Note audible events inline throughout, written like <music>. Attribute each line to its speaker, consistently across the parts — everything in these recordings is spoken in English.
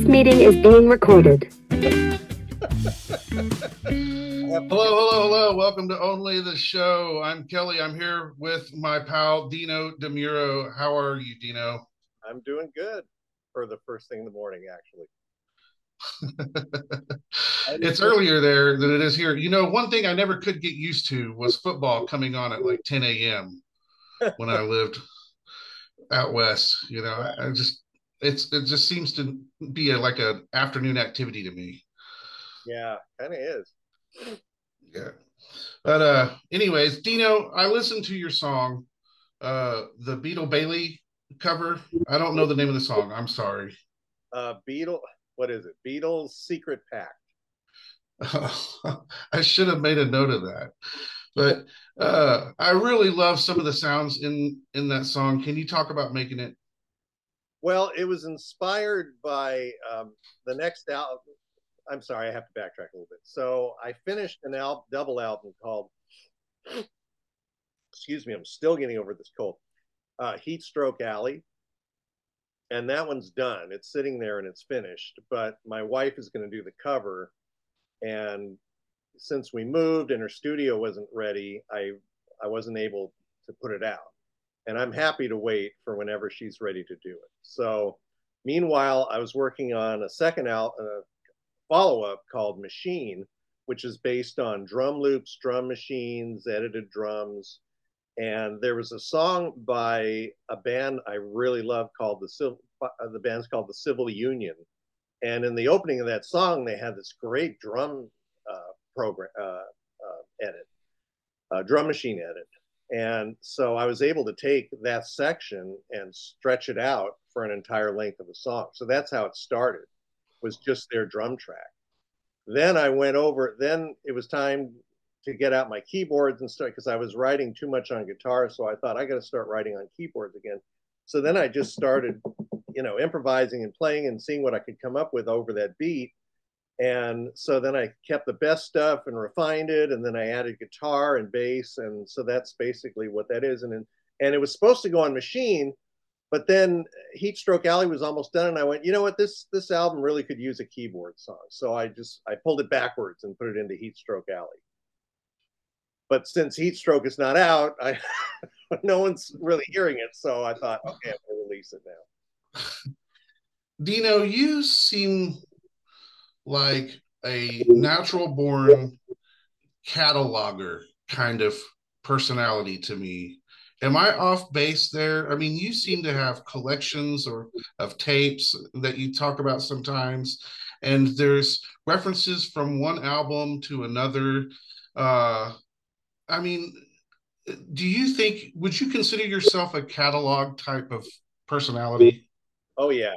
Speaker 1: This meeting is being recorded.
Speaker 2: Uh, hello, hello, hello. Welcome to Only the Show. I'm Kelly. I'm here with my pal Dino Dimuro. How are you, Dino?
Speaker 3: I'm doing good for the first thing in the morning, actually. <laughs>
Speaker 2: it's earlier there than it is here. You know, one thing I never could get used to was football coming on at like 10 a.m. when I lived out west. You know, I, I just it's it just seems to be a, like an afternoon activity to me.
Speaker 3: Yeah, kind of is.
Speaker 2: Yeah. But uh anyways, Dino, I listened to your song, uh the Beetle Bailey cover. I don't know the name of the song. I'm sorry.
Speaker 3: Uh Beetle what is it? Beetle's Secret Pact. <laughs>
Speaker 2: I should have made a note of that. But uh I really love some of the sounds in in that song. Can you talk about making it?
Speaker 3: Well, it was inspired by um, the next album. I'm sorry, I have to backtrack a little bit. So I finished an al- double album called, excuse me, I'm still getting over this cold, uh, Heat Stroke Alley. And that one's done. It's sitting there and it's finished. But my wife is going to do the cover. And since we moved and her studio wasn't ready, I I wasn't able to put it out. And I'm happy to wait for whenever she's ready to do it. So meanwhile, I was working on a second out uh, follow up called Machine, which is based on drum loops, drum machines, edited drums. And there was a song by a band I really love called the Civil, uh, the band's called the Civil Union. And in the opening of that song, they had this great drum uh, program uh, edit, drum machine edit. And so I was able to take that section and stretch it out for an entire length of a song. So that's how it started, was just their drum track. Then I went over, then it was time to get out my keyboards and start because I was writing too much on guitar. So I thought I got to start writing on keyboards again. So then I just started, you know, improvising and playing and seeing what I could come up with over that beat. And so then I kept the best stuff and refined it, and then I added guitar and bass, and so that's basically what that is. And and it was supposed to go on machine, but then Heatstroke Alley was almost done, and I went, you know what, this this album really could use a keyboard song. So I just I pulled it backwards and put it into Heatstroke Alley. But since Heatstroke is not out, I <laughs> no one's really hearing it, so I thought, okay, gonna release it now. <laughs>
Speaker 2: Dino, you seem like a natural born cataloger kind of personality to me. Am I off base there? I mean, you seem to have collections or of tapes that you talk about sometimes, and there's references from one album to another. Uh, I mean, do you think would you consider yourself a catalog type of personality?
Speaker 3: Oh yeah,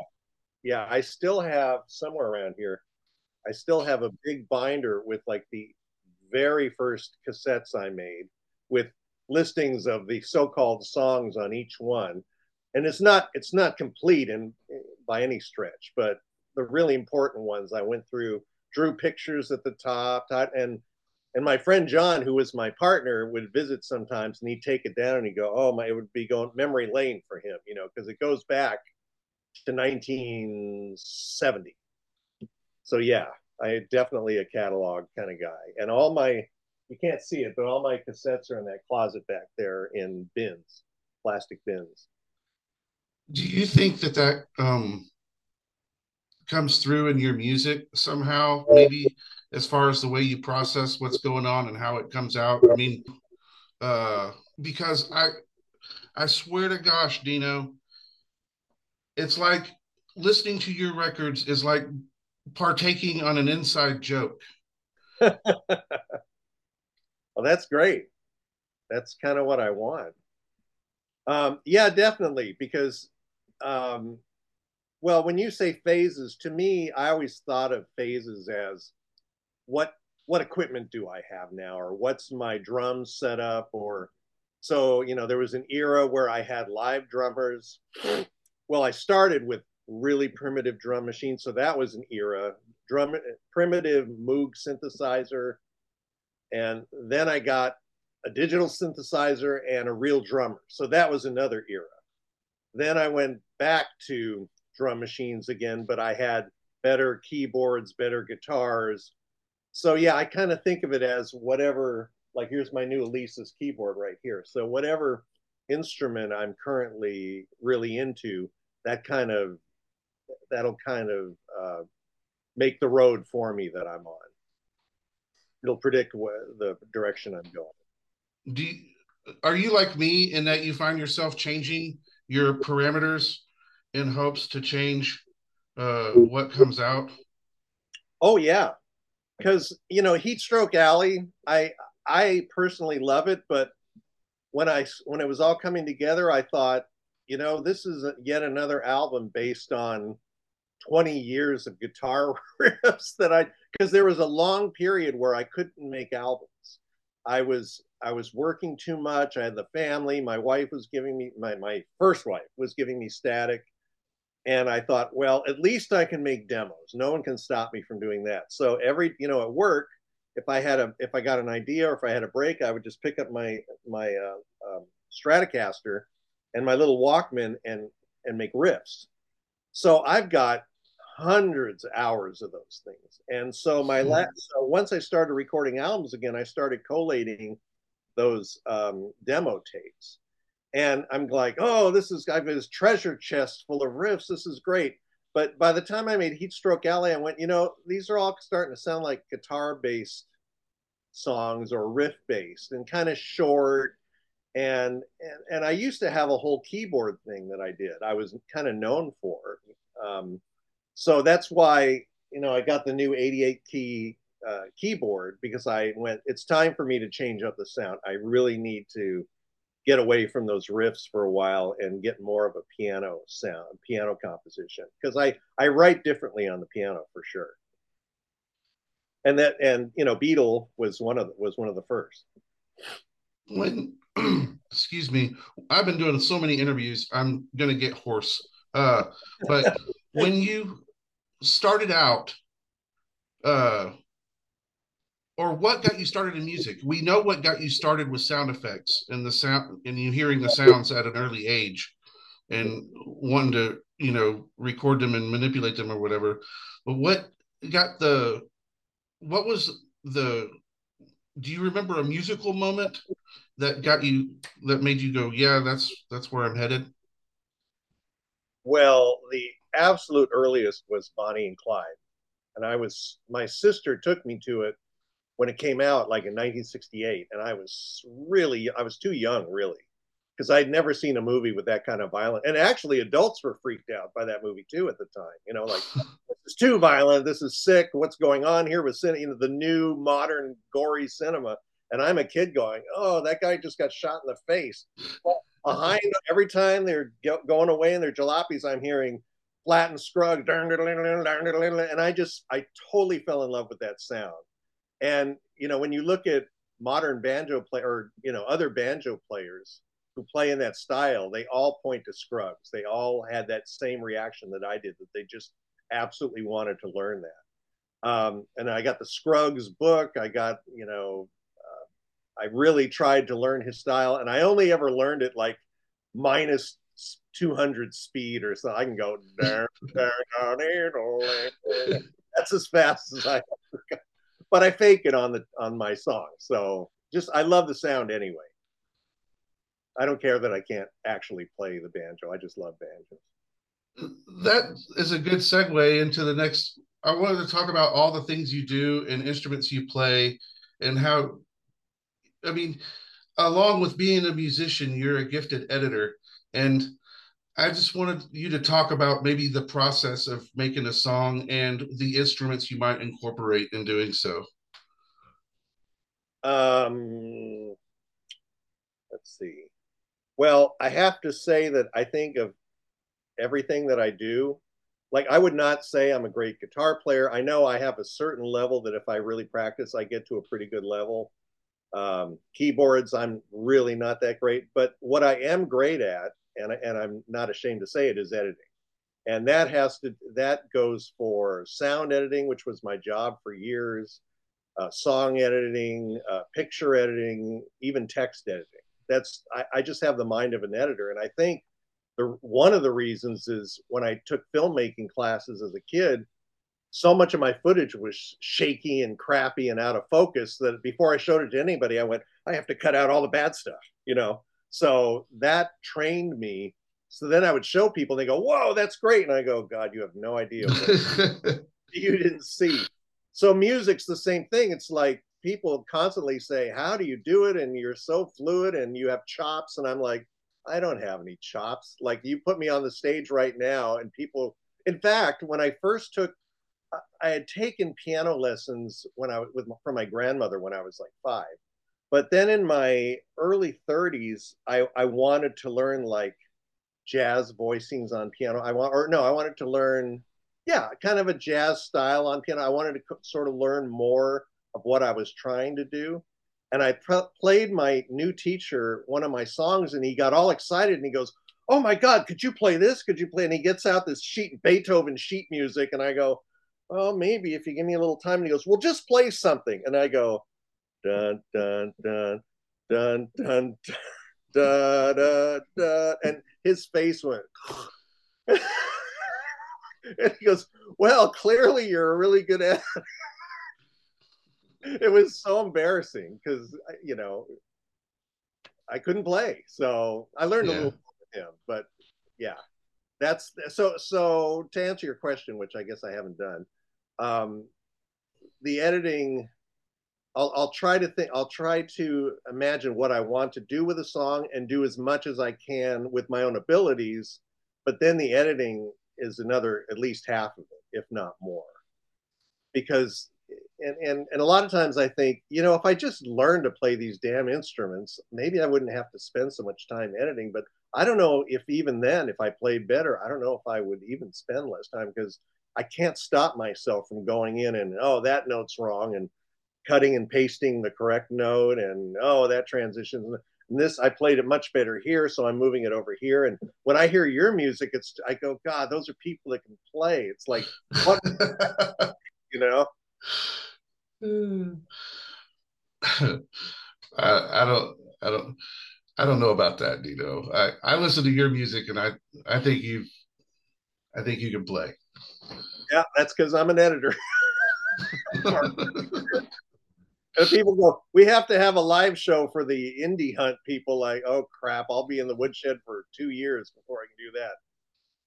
Speaker 3: yeah. I still have somewhere around here I still have a big binder with like the very first cassettes I made with listings of the so-called songs on each one. And it's not it's not complete and by any stretch, but the really important ones I went through, drew pictures at the top, and and my friend John, who was my partner, would visit sometimes, and he'd take it down and he'd go, "Oh my!" It would be going memory lane for him, you know, because it goes back to 1970 so yeah, I definitely a catalog kind of guy. And all my you can't see it, but all my cassettes are in that closet back there in bins, plastic bins.
Speaker 2: Do you think that that um, comes through in your music somehow? Maybe as far as the way you process what's going on and how it comes out. I mean, uh, because I, I swear to gosh, Dino, it's like listening to your records is like partaking on an inside joke. <laughs>
Speaker 3: well, that's great. That's kind of what I want. Um, yeah, definitely. Because, um, well, when you say phases, to me, I always thought of phases as what what equipment do I have now, or what's my drum setup, or so you know, there was an era where I had live drummers. Well, I started with really primitive drum machine. So that was an era. Drum primitive Moog synthesizer. And then I got a digital synthesizer and a real drummer. So that was another era. Then I went back to drum machines again, but I had better keyboards, better guitars. So yeah, I kind of think of it as whatever. Like here's my new Alesis keyboard right here. So whatever instrument I'm currently really into, that kind of that'll kind of uh, make the road for me that I'm on. It'll predict what the direction I'm going.
Speaker 2: Do you, are you like me in that you find yourself changing your parameters in hopes to change uh, what comes out?
Speaker 3: Oh yeah, because you know Heatstroke Alley, I I personally love it, but when I when it was all coming together, I thought, you know, this is yet another album based on 20 years of guitar <laughs> riffs that I because there was a long period where I couldn't make albums. I was I was working too much. I had the family. My wife was giving me my my first wife was giving me static. And I thought, well, at least I can make demos. No one can stop me from doing that. So every, you know, at work, if I had a if I got an idea or if I had a break, I would just pick up my my uh, um, Stratocaster and my little Walkman and and make riffs. So I've got hundreds of hours of those things. And so my last, so once I started recording albums again, I started collating those um, demo tapes. And I'm like, oh, this is I've this treasure chest full of riffs. This is great. But by the time I made Heatstroke Alley, I went, you know, these are all starting to sound like guitar based songs or riff based and kind of short. And, and and I used to have a whole keyboard thing that I did. I was kind of known for. Um, so that's why you know I got the new 88 key uh, keyboard because I went. It's time for me to change up the sound. I really need to get away from those riffs for a while and get more of a piano sound, piano composition because I I write differently on the piano for sure. And that and you know Beetle was one of the, was one of the first.
Speaker 2: When <clears throat> excuse me, I've been doing so many interviews. I'm gonna get hoarse. Uh, but when you started out, uh, or what got you started in music? We know what got you started with sound effects and the sound, and you hearing the sounds at an early age, and wanting to, you know, record them and manipulate them or whatever. But what got the, what was the? Do you remember a musical moment that got you that made you go, yeah, that's that's where I'm headed?
Speaker 3: Well, the absolute earliest was Bonnie and Clyde. And I was, my sister took me to it when it came out, like in 1968. And I was really, I was too young, really, because I'd never seen a movie with that kind of violence. And actually, adults were freaked out by that movie too at the time. You know, like, <laughs> this is too violent. This is sick. What's going on here with you know, the new modern gory cinema? And I'm a kid going, oh, that guy just got shot in the face. Well, behind every time they're going away in their jalopies, I'm hearing Flatt and Scruggs, and I just I totally fell in love with that sound. And you know, when you look at modern banjo play or you know other banjo players who play in that style, they all point to Scruggs. They all had that same reaction that I did that they just absolutely wanted to learn that. Um, and I got the Scruggs book. I got you know, uh, I really tried to learn his style, and I only ever learned it like minus 200 speed or so. I can go there, there, there, That's as fast as I. But I fake it on the on my song. So just I love the sound anyway. I don't care that I can't actually play the banjo. I just love banjos.
Speaker 2: That is a good segue into the next. I wanted to talk about all the things you do and instruments you play and how. I mean, along with being a musician, you're a gifted editor and I just wanted you to talk about maybe the process of making a song and the instruments you might incorporate in doing so.
Speaker 3: Um, let's see. Well, I have to say that I think of everything that I do. Like, I would not say I'm a great guitar player. I know I have a certain level that if I really practice, I get to a pretty good level. Um, keyboards, I'm really not that great. But what I am great at and and I'm not ashamed to say it is editing, and that has to that goes for sound editing, which was my job for years, uh, song editing, uh, picture editing, even text editing. That's I, I just have the mind of an editor, and I think the one of the reasons is when I took filmmaking classes as a kid, so much of my footage was shaky and crappy and out of focus that before I showed it to anybody, I went, I have to cut out all the bad stuff, you know. So that trained me. So then I would show people, they go, Whoa, that's great. And I go, God, you have no idea what <laughs> you didn't see. So music's the same thing. It's like people constantly say, How do you do it? And you're so fluid and you have chops. And I'm like, I don't have any chops. Like you put me on the stage right now, and people, in fact, when I first took, I had taken piano lessons when I was with from my grandmother when I was like five, but then in my early 30s, I I wanted to learn like jazz voicings on piano. I want, or no, I wanted to learn, yeah, kind of a jazz style on piano. I wanted to sort of learn more of what I was trying to do and I played my new teacher one of my songs, and he got all excited and he goes, "Oh my God, could you play this? Could you play?" And he gets out this sheet Beethoven sheet music, and I go, "Well, maybe if you give me a little time." And he goes, "Well, just play something," and I go, "Dun dun dun dun dun." dun da da da and his face went <laughs> and he goes well clearly you're a really good at <laughs> it was so embarrassing because you know I couldn't play, so I learned yeah. a little bit from him. But yeah, that's so. So to answer your question, which I guess I haven't done, um, the editing. I'll, I'll try to think. I'll try to imagine what I want to do with a song and do as much as I can with my own abilities. But then the editing is another at least half of it, if not more, because and, and and a lot of times I think, you know, if I just learned to play these damn instruments, maybe I wouldn't have to spend so much time editing. But I don't know if even then, if I played better, I don't know if I would even spend less time because I can't stop myself from going in and oh that note's wrong and cutting and pasting the correct note and oh that transition and this I played it much better here, so I'm moving it over here. And when I hear your music, it's I go, God, those are people that can play. It's like what <laughs> you know. Hmm.
Speaker 2: I, I don't I don't I don't know about that, Dino. I, I listen to your music and I I think you've I think you can play.
Speaker 3: Yeah, that's because I'm an editor. <laughs> <laughs> and people go, we have to have a live show for the indie hunt people. Like, oh crap, I'll be in the woodshed for two years before I can do that.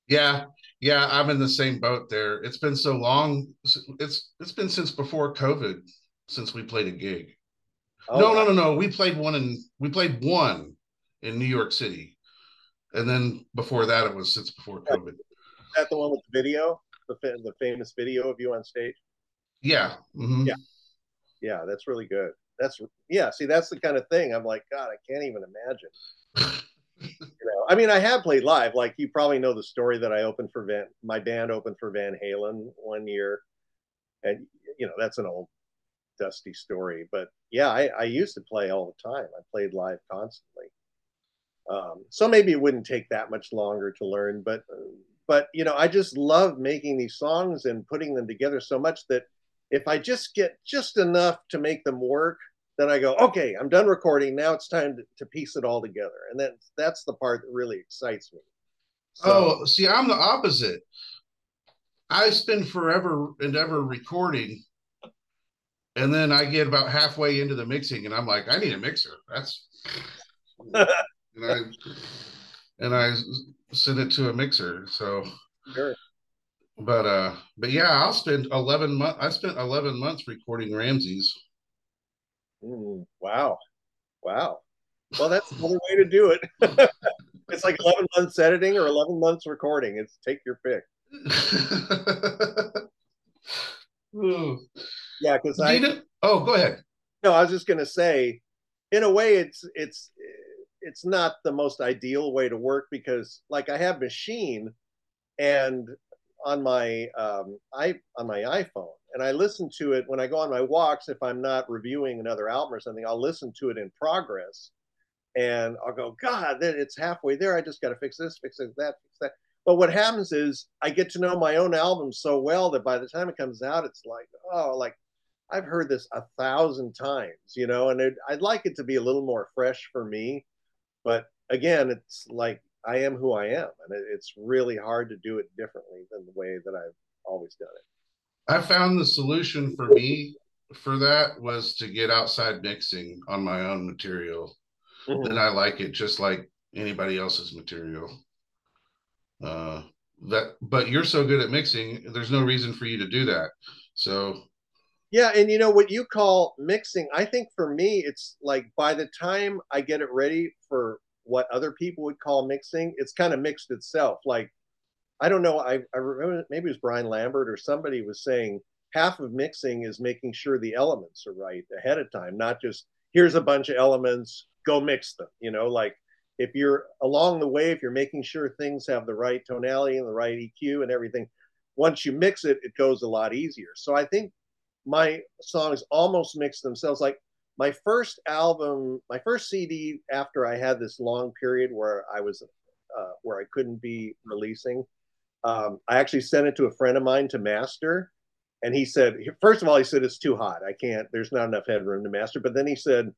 Speaker 2: Yeah, yeah, I'm in the same boat there. It's been so long. It's it's been since before COVID since we played a gig. Oh, no, no, no, no. We played one in we played one in New York City, and then before that, it was since before COVID. Is
Speaker 3: that the one with the video, the the famous video of you on stage?
Speaker 2: Yeah.
Speaker 3: Mm-hmm. Yeah. Yeah, that's really good. That's yeah. See, that's the kind of thing. I'm like, God, I can't even imagine. <laughs> you know, I mean, I have played live. Like you probably know the story that I opened for Van. My band opened for Van Halen one year, and you know that's an old, dusty story. But yeah, I, I used to play all the time. I played live constantly. Um, so maybe it wouldn't take that much longer to learn, but but you know, I just love making these songs and putting them together so much that if I just get just enough to make them work, then I go, okay, I'm done recording. Now it's time to, to piece it all together. And then that's the part that really excites me.
Speaker 2: So, oh, see, I'm the opposite. I spend forever and ever recording. And then I get about halfway into the mixing and I'm like, I need a mixer. That's <laughs> and I and I send it to a mixer. So sure. But uh but yeah, I'll spend eleven months I spent eleven months recording Ramses.
Speaker 3: Wow. Wow. Well, that's another way to do it. <laughs> it's like 11 months editing or 11 months recording. It's take your pick. <laughs> <sighs> yeah, because I.
Speaker 2: Know, oh, go ahead.
Speaker 3: No, I was just going to say, in a way, it's it's it's not the most ideal way to work because, like, I have machine and on my um, i on my iPhone, and I listen to it when I go on my walks. If I'm not reviewing another album or something, I'll listen to it in progress, and I'll go, God, then it's halfway there. I just got to fix this, fix that, fix that. But what happens is I get to know my own album so well that by the time it comes out, it's like, oh, like I've heard this a thousand times, you know, and it, I'd like it to be a little more fresh for me. But again, it's like I am who I am, and it, it's really hard to do it differently than the way that I've always done it.
Speaker 2: I found the solution for me for that was to get outside mixing on my own material. Mm-hmm. And I like it just like anybody else's material. Uh that but you're so good at mixing, there's no reason for you to do that. So
Speaker 3: yeah, and you know what you call mixing, I think for me it's like by the time I get it ready for what other people would call mixing, it's kind of mixed itself. Like I don't know, I, I remember maybe it was Brian Lambert or somebody was saying half of mixing is making sure the elements are right ahead of time, not just here's a bunch of elements, go mix them. You know, like if you're along the way, if you're making sure things have the right tonality and the right EQ and everything, once you mix it, it goes a lot easier. So I think my songs almost mix themselves. Like my first album, my first CD after I had this long period where I was, uh, where I couldn't be releasing, um, I actually sent it to a friend of mine to master. And he said, first of all, he said, it's too hot. I can't, there's not enough headroom to master. But then he said,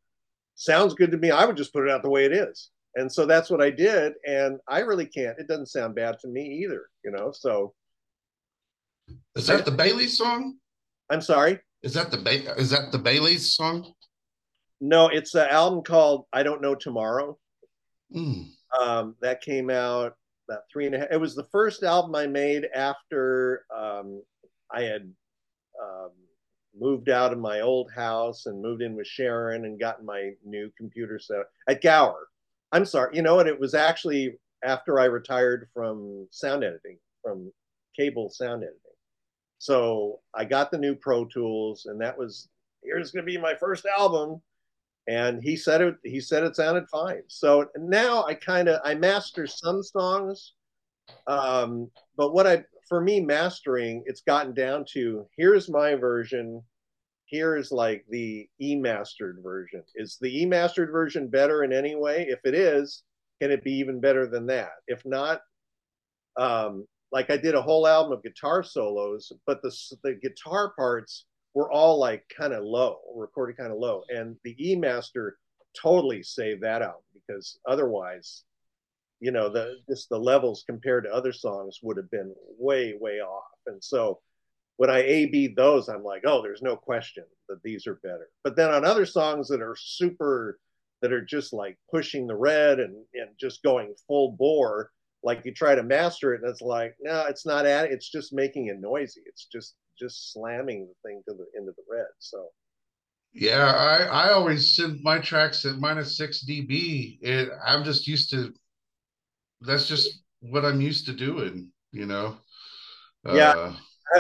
Speaker 3: sounds good to me. I would just put it out the way it is. And so that's what I did. And I really can't, it doesn't sound bad to me either, you know? So.
Speaker 2: Is that the Bailey song?
Speaker 3: I'm sorry.
Speaker 2: Is that the ba- is that the Bailey's song?
Speaker 3: No, it's an album called I Don't Know Tomorrow.
Speaker 2: Mm.
Speaker 3: Um, that came out about three and a half. It was the first album I made after um, I had um, moved out of my old house and moved in with Sharon and gotten my new computer set at Gower. I'm sorry, you know what? It was actually after I retired from sound editing, from cable sound editing. So I got the new Pro Tools, and that was here's going to be my first album. And he said it. He said it sounded fine. So now I kind of I master some songs, um, but what I for me mastering it's gotten down to here's my version here's like the eMastered version is the eMastered version better in any way if it is can it be even better than that if not um, like I did a whole album of guitar solos, but the the guitar parts were all like kind of low, recorded kind of low, and the E Master totally saved that out because otherwise, you know, the just the levels compared to other songs would have been way way off, and so when I A B those, I'm like, oh, there's no question that these are better. But then on other songs that are super, that are just like pushing the red and and just going full bore like you try to master it and it's like no it's not adding it's just making it noisy. It's just just slamming the thing to the into the red so.
Speaker 2: Yeah i i always send my tracks at minus six db it i'm just used to that's just what i'm used to doing you know?
Speaker 3: Yeah uh,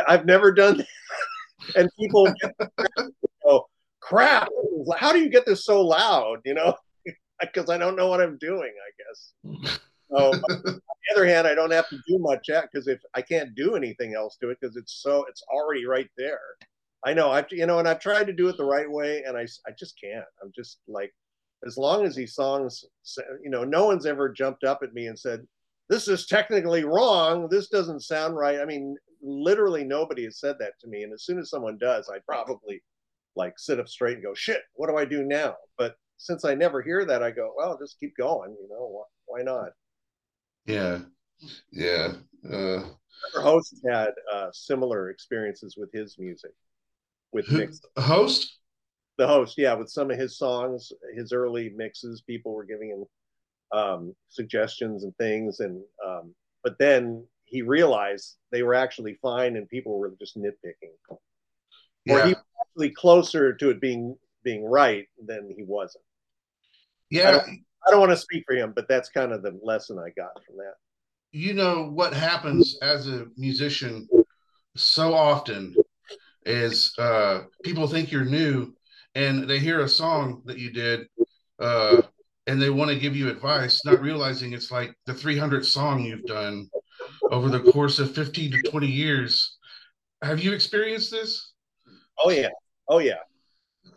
Speaker 3: I, have never done that. <laughs> and people go <laughs> crap how do you get this so loud? You know? <laughs> Because i don't know what i'm doing i guess Um, so, <laughs> on the other hand, I don't have to do much because if I can't do anything else to it because it's so it's already right there. I know I've you know, and I've tried to do it the right way, and I I just can't. I'm just like, as long as these songs, you know, no one's ever jumped up at me and said, "This is technically wrong. This doesn't sound right." I mean, literally nobody has said that to me, and as soon as someone does, I probably like sit up straight and go, "Shit, what do I do now?" But since I never hear that, I go, "Well, just keep going. You know, why not?"
Speaker 2: Yeah, yeah. Uh,
Speaker 3: host had uh, similar experiences with his music. With mix.
Speaker 2: host,
Speaker 3: the host, yeah, with some of his songs, his early mixes, people were giving him um, suggestions and things, and um, but then he realized they were actually fine, and people were just nitpicking. Yeah. Or he was actually closer to it being being right than he wasn't.
Speaker 2: Yeah,
Speaker 3: I don't want to speak for him, but that's kind of the lesson I got from that.
Speaker 2: You know what happens as a musician so often is uh, people think you're new and they hear a song that you did uh, and they want to give you advice, not realizing it's like the 300th song you've done over the course of 15 to 20 years. Have you experienced this?
Speaker 3: Oh yeah. Oh yeah.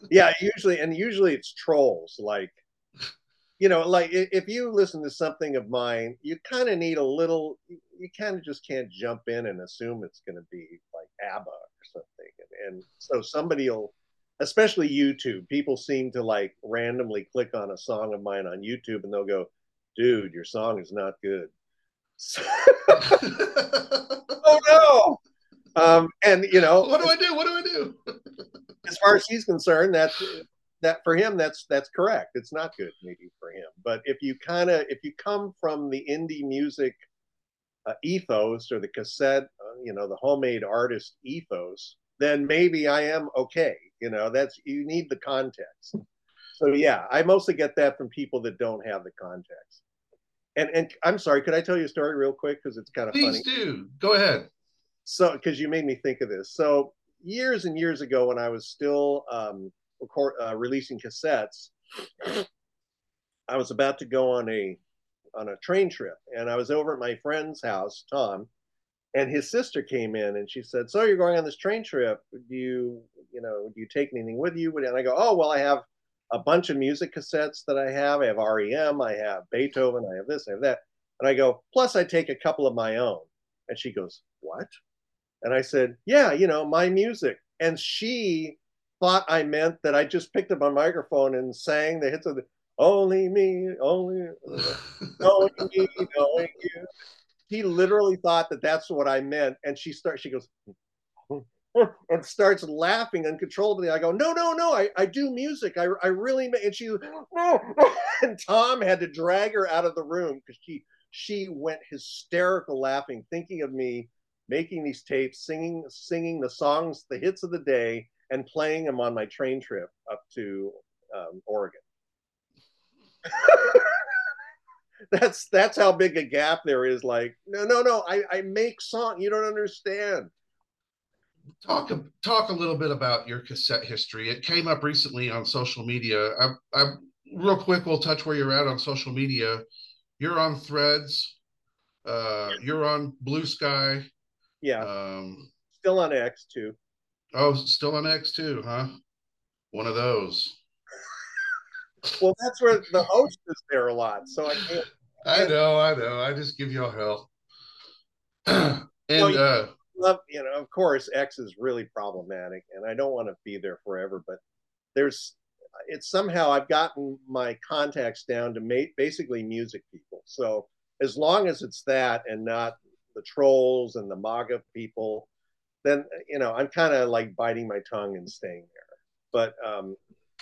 Speaker 3: Yeah, usually and usually it's trolls like you know, like if you listen to something of mine, you kind of need a little. You kind of just can't jump in and assume it's going to be like ABBA or something. And, and so somebody will, especially YouTube, people seem to like randomly click on a song of mine on YouTube and they'll go, "Dude, your song is not good." <laughs> oh no! Um, and you know,
Speaker 2: what do I do? What do I do?
Speaker 3: as far as he's concerned, that's that for him. That's that's correct. It's not good maybe for him. But if you kind of if you come from the indie music uh, ethos or the cassette, uh, you know, the homemade artist ethos, then maybe I am okay. You know, that's you need the context. So yeah, I mostly get that from people that don't have the context. And and I'm sorry, could I tell you a story real quick because it's kind of
Speaker 2: Please
Speaker 3: funny.
Speaker 2: do. Go ahead.
Speaker 3: So because you made me think of this. So years and years ago, when I was still um, record, uh, releasing cassettes, I was about to go on a on a train trip, and I was over at my friend's house, Tom, and his sister came in, and she said, "So you're going on this train trip? Do you, you know, do you take anything with you?" And I go, "Oh, well, I have a bunch of music cassettes that I have. I have REM, I have Beethoven, I have this, I have that." And I go, "Plus, I take a couple of my own." And she goes, "What?" And I said, Yeah, you know, my music. And she thought I meant that I just picked up my microphone and sang the hits of the Only Me, Only, <laughs> Only Me, Only You. He literally thought that that's what I meant. And she starts, she goes, <laughs> and starts laughing uncontrollably. I go, no, no, no, I, I do music. I, I really, and she, <laughs> and Tom had to drag her out of the room because she, she went hysterical laughing, thinking of me making these tapes, singing singing the songs, the hits of the day, and playing them on my train trip up to um, Oregon. <laughs> that's that's how big a gap there is. Like, no, no, no. I, I make song. You don't understand.
Speaker 2: Talk talk a little bit about your cassette history. It came up recently on social media. I, I real quick. We'll touch where you're at on social media. You're on Threads. Uh, you're on Bluesky.
Speaker 3: Yeah.
Speaker 2: Um,
Speaker 3: still on X too.
Speaker 2: Oh, still on X too, huh? One of those.
Speaker 3: well, that's where the host is there a lot, so I can't.
Speaker 2: I know, I know. I just give you all hell. <clears throat> and well, you, uh,
Speaker 3: love, you know, of course, X is really problematic, and I don't want to be there forever. But there's, it's somehow I've gotten my contacts down to ma- basically music people. So as long as it's that and not the trolls and the MAGA people, then you know I'm kind of like biting my tongue and staying there. But um,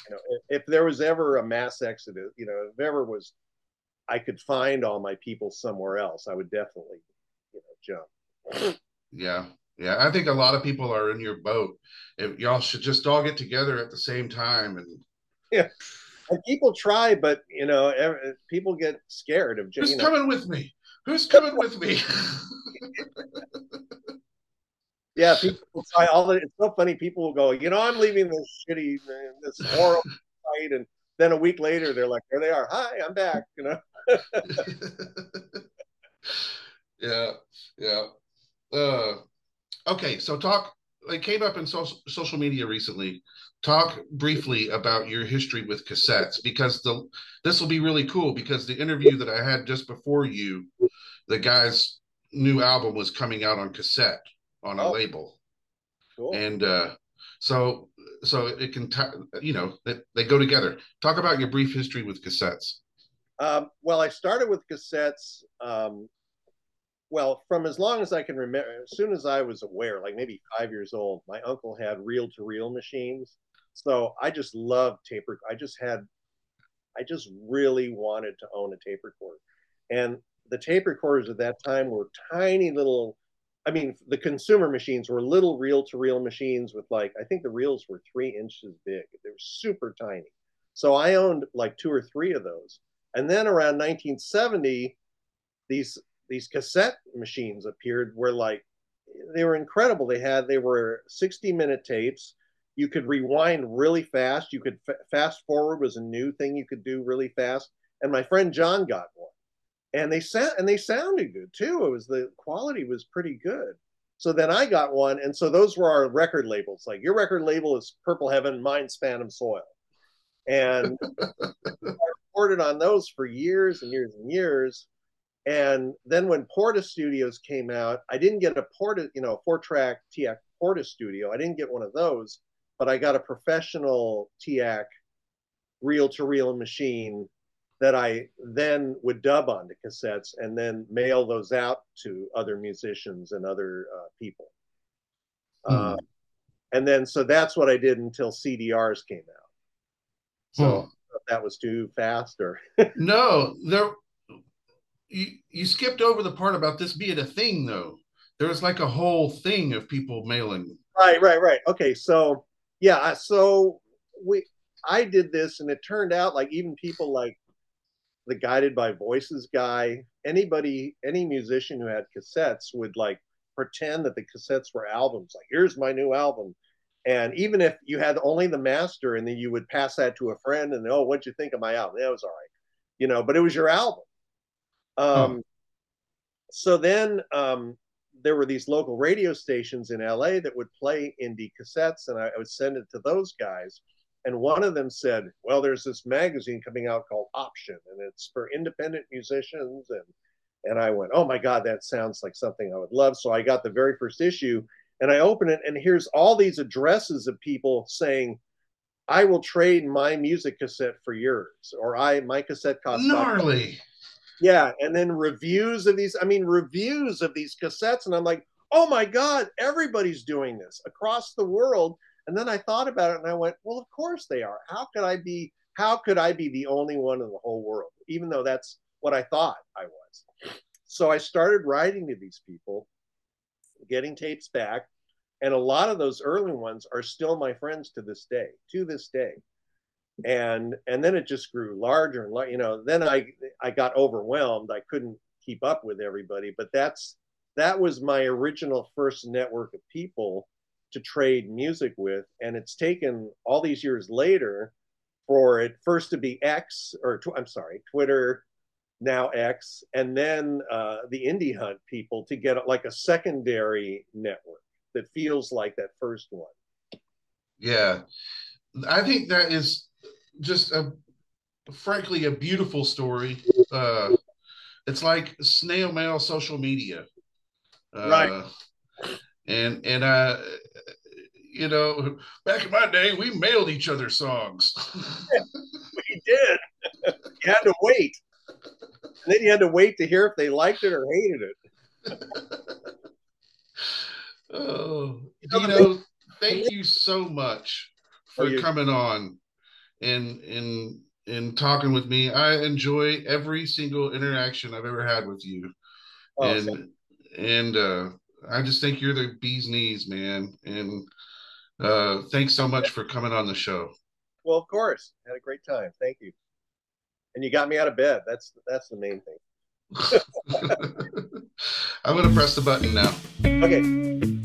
Speaker 3: you know, if, if, there was ever a mass exodus, you know, if ever was, I could find all my people somewhere else, I would definitely, you know, jump.
Speaker 2: Yeah, yeah. I think a lot of people are in your boat. If y'all should just all get together at the same time and.
Speaker 3: Yeah. And people try, but you know, people get scared of.
Speaker 2: Who's know, coming with me? Who's coming with me? <laughs>
Speaker 3: yeah, people will try all the. It's so funny. People will go, you know, I'm leaving this shitty, this horrible fight, and then a week later, they're like, there they are. Hi, I'm back. You know. <laughs>
Speaker 2: yeah, yeah. Uh, okay, so talk. It came up in so- social media recently. Talk briefly about your history with cassettes because the this will be really cool because the interview that I had just before you, the guy's new album was coming out on cassette on a oh, label, cool. and uh, so so it can t- you know they, they go together. Talk about your brief history with cassettes.
Speaker 3: Um, well, I started with cassettes. Um, well, from as long as I can remember, as soon as I was aware, like maybe five years old, my uncle had reel to reel machines. So I just loved tape. I just had, I just really wanted to own a tape recorder. And the tape recorders at that time were tiny little, I mean, the consumer machines were little reel to reel machines with like, I think the reels were three inches big. They were super tiny. So I owned like two or three of those. And then around 1970, these these cassette machines appeared where like they were incredible. They had they were 60 minute tapes. You could rewind really fast. You could fast forward was a new thing you could do really fast. And my friend John got one, and they sound and they sounded good too. It was the quality was pretty good. So then I got one, and so those were our record labels. Like your record label is Purple Heaven, mine's Phantom Soil, and <laughs> I recorded on those for years and years and years and then when Portastudios came out, I didn't get a Porta, you know, four track TEAC Portastudio. I didn't get one of those, but I got a professional TEAC reel to reel machine that I then would dub onto cassettes and then mail those out to other musicians and other uh, people. Uh, and then so that's what I did until CDRs came out. So
Speaker 2: Hmm.
Speaker 3: that was too fast or <laughs>
Speaker 2: No, there you you skipped over the part about this being a thing though. There was like a whole thing of people mailing.
Speaker 3: right, right, right. Okay, so yeah, so we I did this and it turned out like even people like the guided by voices guy, anybody, any musician who had cassettes would like pretend that the cassettes were albums. Like, here's my new album. And even if you had only the master and then you would pass that to a friend and, oh, what'd you think of my album? That was all right. You know, but it was your album. Um, So then um, there were these local radio stations in LA that would play indie cassettes, and I, I would send it to those guys. And one of them said, "Well, there's this magazine coming out called Option, and it's for independent musicians." And and I went, "Oh my God, that sounds like something I would love." So I got the very first issue, and I open it, and here's all these addresses of people saying, "I will trade my music cassette for yours," or "I my cassette costs
Speaker 2: Gnarly.
Speaker 3: yeah, and then reviews of these, I mean, reviews of these cassettes. And I'm like, oh my God, everybody's doing this across the world. And then I thought about it and I went, well, of course they are. How could I be, how could I be the only one in the whole world? Even though that's what I thought I was. So I started writing to these people, getting tapes back. And a lot of those early ones are still my friends to this day, to this day and and then it just grew larger and larger. You know, then I I got overwhelmed. I couldn't keep up with everybody. But that's that was my original first network of people to trade music with, and it's taken all these years later for it first to be X or tw- I'm sorry, Twitter, now X, and then uh, the Indie Hunt people to get like a secondary network that feels like that first one.
Speaker 2: Yeah. I think that is just a frankly a beautiful story. Uh it's like snail mail social media. Uh,
Speaker 3: Right.
Speaker 2: And and uh you know, back in my day we mailed each other songs. <laughs>
Speaker 3: we did. you had to wait. And then you had to wait to hear if they liked it or hated it. <laughs>
Speaker 2: oh,
Speaker 3: you
Speaker 2: know, thank you so much
Speaker 3: Oh,
Speaker 2: for
Speaker 3: you-
Speaker 2: coming on and and and talking with me. I enjoy every single interaction I've ever had with you.
Speaker 3: Oh,
Speaker 2: and and uh I just think you're the bee's knees, man. And uh thanks so much for coming on the show.
Speaker 3: well, of course. Had a great time. Thank you. And you got me out of bed. That's that's the main thing. <laughs>
Speaker 2: I'm gonna press the button now.
Speaker 3: Okay.